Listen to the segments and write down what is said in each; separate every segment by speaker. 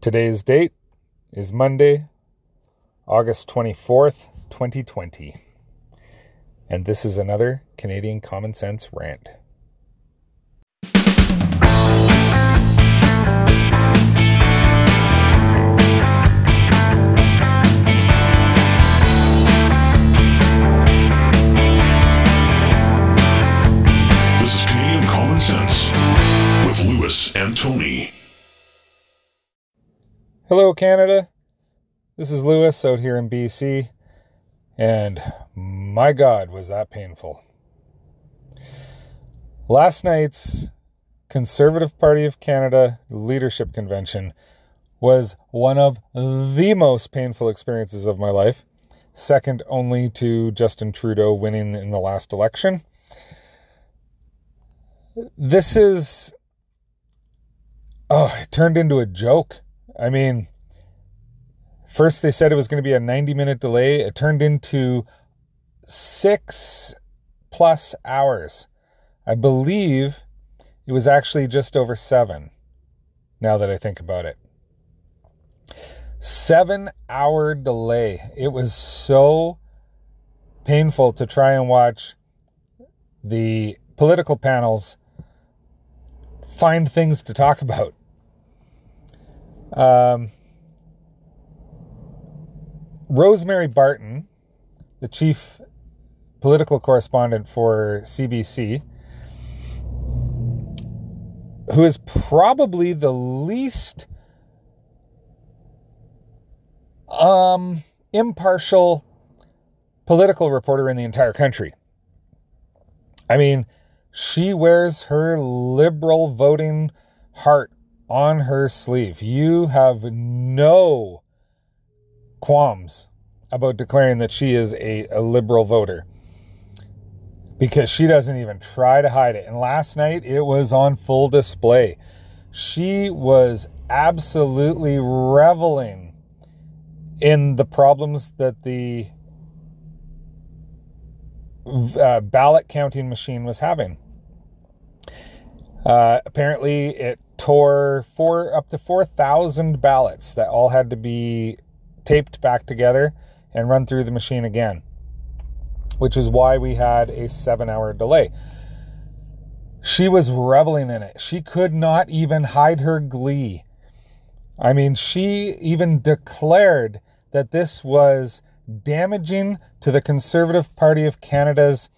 Speaker 1: Today's date is Monday, August 24th, 2020. And this is another Canadian Common Sense rant. Hello, Canada. This is Lewis out here in BC. And my God, was that painful. Last night's Conservative Party of Canada leadership convention was one of the most painful experiences of my life, second only to Justin Trudeau winning in the last election. This is. Oh, it turned into a joke. I mean, first they said it was going to be a 90 minute delay. It turned into six plus hours. I believe it was actually just over seven, now that I think about it. Seven hour delay. It was so painful to try and watch the political panels find things to talk about. Um, Rosemary Barton, the chief political correspondent for CBC, who is probably the least um, impartial political reporter in the entire country. I mean, she wears her liberal voting heart on her sleeve. You have no qualms about declaring that she is a, a liberal voter because she doesn't even try to hide it. And last night it was on full display. She was absolutely reveling in the problems that the uh, ballot counting machine was having. Uh, apparently, it tore four up to four thousand ballots that all had to be taped back together and run through the machine again, which is why we had a seven-hour delay. She was reveling in it. She could not even hide her glee. I mean, she even declared that this was damaging to the Conservative Party of Canada's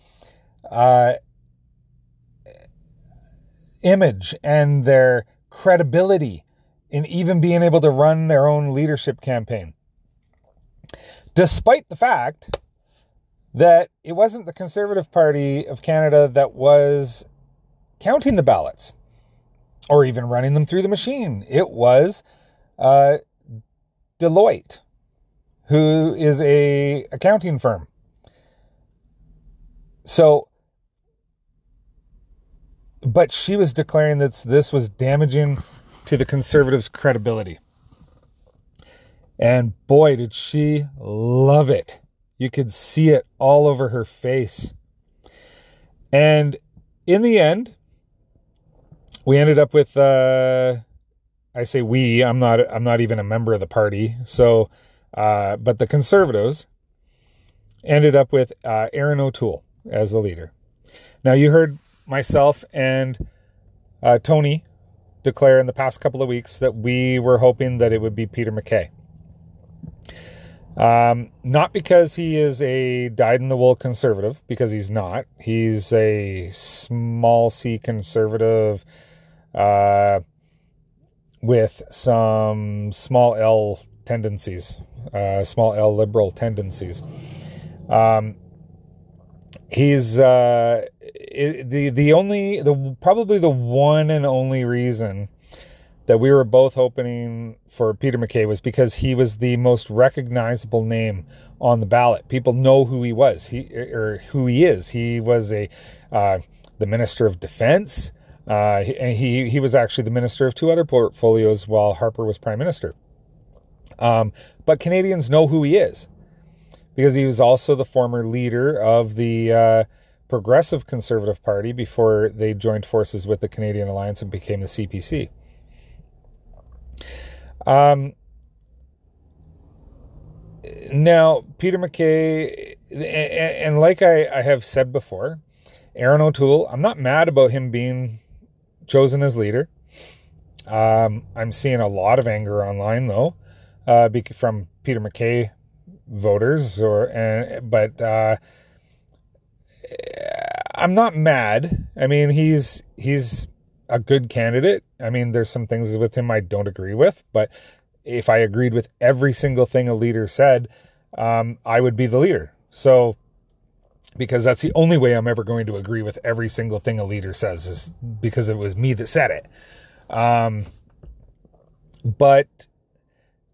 Speaker 1: uh, image and their credibility in even being able to run their own leadership campaign. Despite the fact that it wasn't the Conservative Party of Canada that was counting the ballots or even running them through the machine, it was uh, Deloitte who is a accounting firm. So, but she was declaring that this was damaging to the conservatives' credibility. And boy, did she love it. You could see it all over her face. And in the end, we ended up with uh I say we, I'm not I'm not even a member of the party. So uh, but the conservatives ended up with uh, Erin O'Toole as the leader. Now, you heard myself and uh, Tony declare in the past couple of weeks that we were hoping that it would be Peter MacKay. Um, not because he is a dyed in the wool conservative, because he's not. He's a small c conservative uh, with some small l tendencies, uh, small L liberal tendencies. Um, he's uh, the the only the probably the one and only reason that we were both opening for Peter MacKay was because he was the most recognizable name on the ballot. People know who he was, he or who he is. He was a uh, the Minister of Defense. Uh, and he he was actually the minister of two other portfolios while Harper was prime minister. Um, but Canadians know who he is because he was also the former leader of the uh, Progressive Conservative Party before they joined forces with the Canadian Alliance and became the CPC. Um, now, Peter MacKay, and like I, have said before, Erin O'Toole, I'm not mad about him being chosen as leader. Um, I'm seeing a lot of anger online though, uh, from Peter MacKay voters, or and but uh, I'm not mad. I mean, he's he's a good candidate. I mean, there's some things with him I don't agree with, but if I agreed with every single thing a leader said, um, I would be the leader. So, because that's the only way I'm ever going to agree with every single thing a leader says is because it was me that said it. Um, but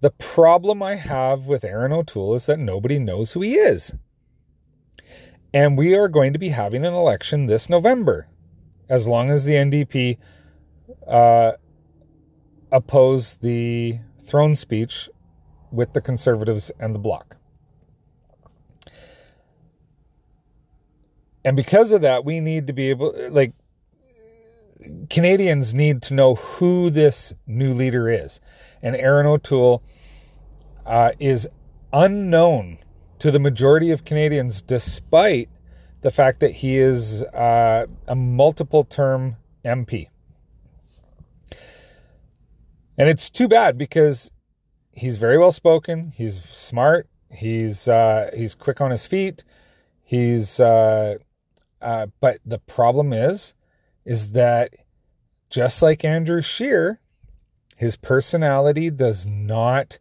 Speaker 1: the problem I have with Erin O'Toole is that nobody knows who he is. And we are going to be having an election this November, as long as the NDP uh, oppose the throne speech with the Conservatives and the Bloc. And because of that, we need to be able, like, Canadians need to know who this new leader is. And Erin O'Toole uh, is unknown to the majority of Canadians, despite the fact that he is uh, a multiple term MP. And it's too bad because he's very well spoken, he's smart, he's uh, he's quick on his feet, he's uh, uh, but the problem is is that just like Andrew Scheer, his personality does not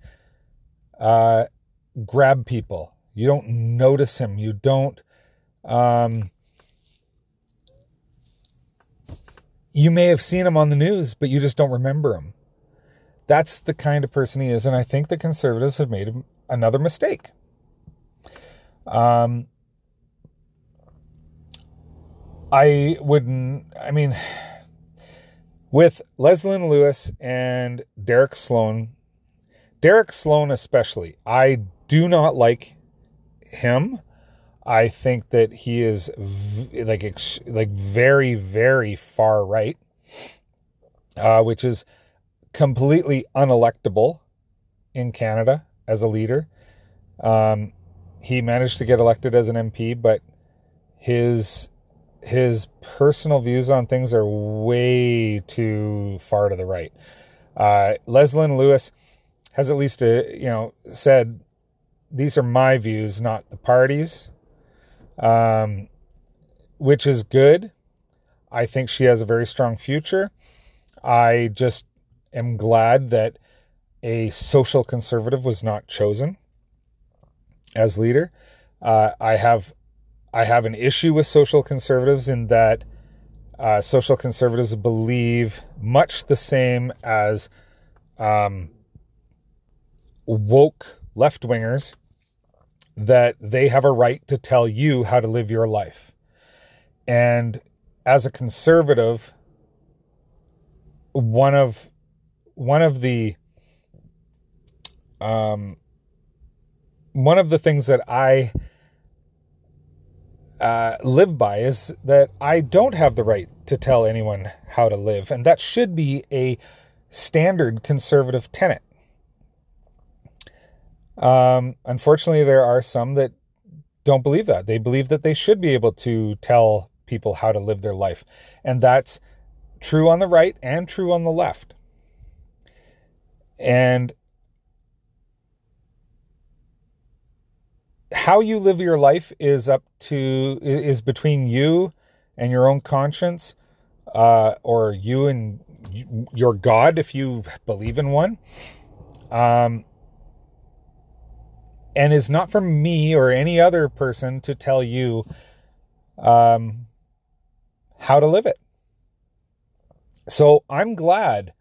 Speaker 1: uh, grab people. You don't notice him. You don't. Um, you may have seen him on the news, but you just don't remember him. That's the kind of person he is, and I think the conservatives have made another mistake. Um, I wouldn't. I mean, with Leslyn Lewis and Derek Sloan, Derek Sloan especially, I do not like him. I think that he is v- like ex- like very very far right, uh, which is completely unelectable in Canada as a leader. Um, he managed to get elected as an MP, but his his personal views on things are way too far to the right. Uh, Leslyn Lewis has at least, a, uh, you know, said these are my views, not the party's, um, which is good. I think she has a very strong future. I just am glad that a social conservative was not chosen as leader. Uh, I have I have an issue with social conservatives in that uh, social conservatives believe much the same as um, woke left wingers that they have a right to tell you how to live your life. And as a conservative, one of one of the um, one of the things that I uh, live by is that I don't have the right to tell anyone how to live, and that should be a standard conservative tenet. Um, unfortunately, there are some that don't believe that. They believe that they should be able to tell people how to live their life, and that's true on the right and true on the left. And how you live your life is up to is between you and your own conscience uh, or you and your god if you believe in one. Um, and is not for me or any other person to tell you um, how to live it. So i'm glad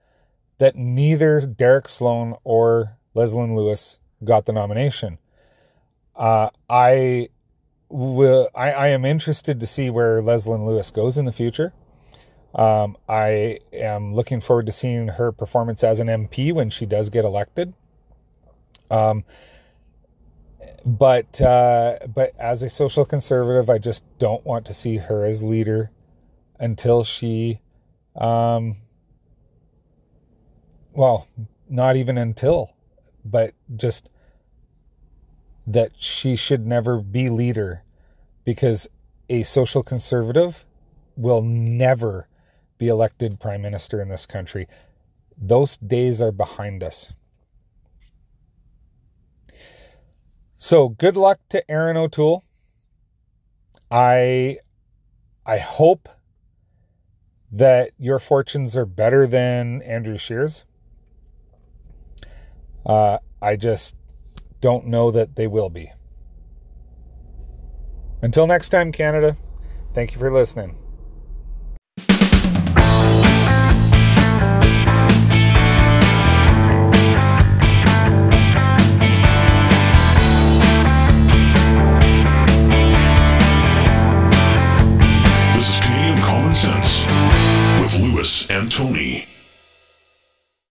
Speaker 1: that neither derek sloan or leslyn lewis got the nomination uh, I will. I, I am interested to see where Leslyn Lewis goes in the future. Um, I am looking forward to seeing her performance as an MP when she does get elected. Um, but uh, but as a social conservative, I just don't want to see her as leader until she, um, well, not even until, but just that she should never be leader because a social conservative will never be elected prime minister in this country. Those days are behind us. So good luck to Erin O'Toole. I I hope that your fortunes are better than Andrew Scheer's. Uh, I just don't know that they will be. Until next time, Canada, thank you for listening.